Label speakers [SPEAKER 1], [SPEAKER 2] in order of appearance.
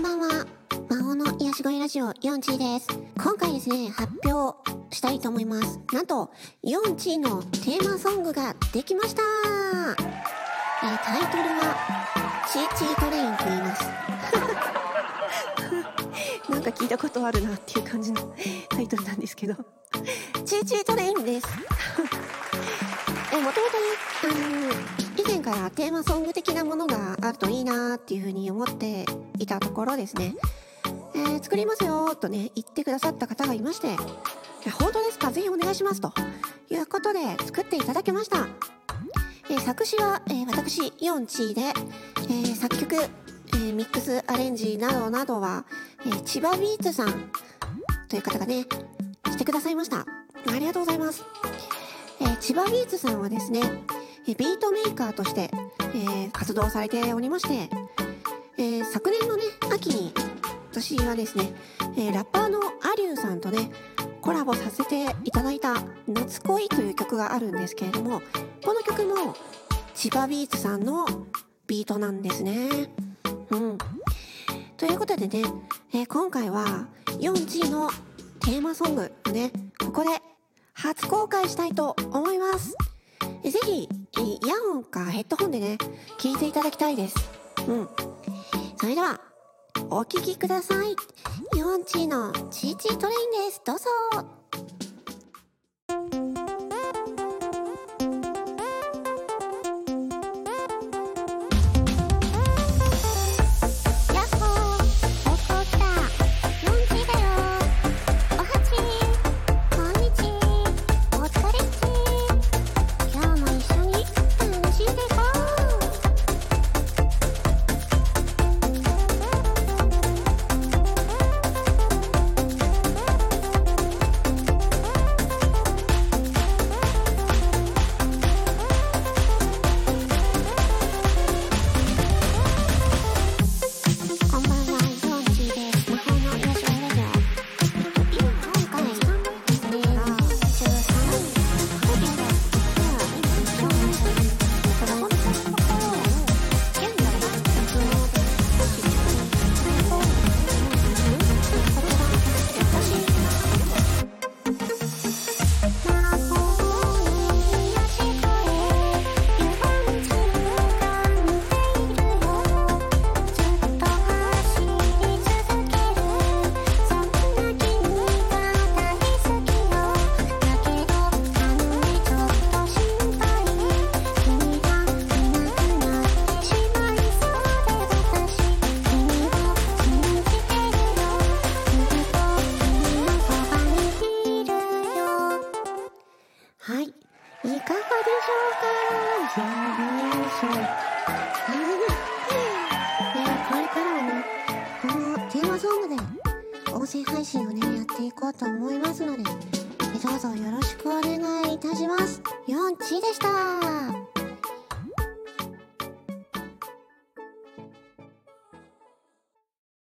[SPEAKER 1] んばんは。魔法の癒し声ラジオ4チーです。今回ですね、発表したいと思います。なんと、4チーのテーマソングができましたえータイトルは、チーチートレインと言います。なんか聞いたことあるなっていう感じの タイトルなんですけど。チーチートレインです。えもともとね、あの以テーマソング的なものがあるといいなっていうふうに思っていたところですね、えー作りますよとね、言ってくださった方がいまして、本当ですか？ぜひお願いしますということで作っていただきました。えー作詞は、えー私、ヨンチーで、え作曲、えミックスアレンジなどなどは、えー千葉ビーツさんという方がね、してくださいました。ありがとうございます。えー千葉ビーツさんはですね、ビートメーカーとして、えー活動されておりまして、えー昨年のね、秋に、私はですね、えーラッパーのアリューさんとね、コラボさせていただいた夏恋という曲があるんですけれども、この曲も千葉ビーツさんのビートなんですね。うん。ということでね、えー今回は 4G のテーマソングをね、ここで初公開したいと思います。えぜひ、イヤホンかヘッドホンでね、聞いていただきたいです。うん。それでは、お聴きください。4G のチーチートレインです。どうぞ。はい。いかがでしょうか？よいしょえーこれからはね、このテーマソングで音声配信をね、やっていこうと思いますので、どうぞよろしくお願いいたします。4チでした。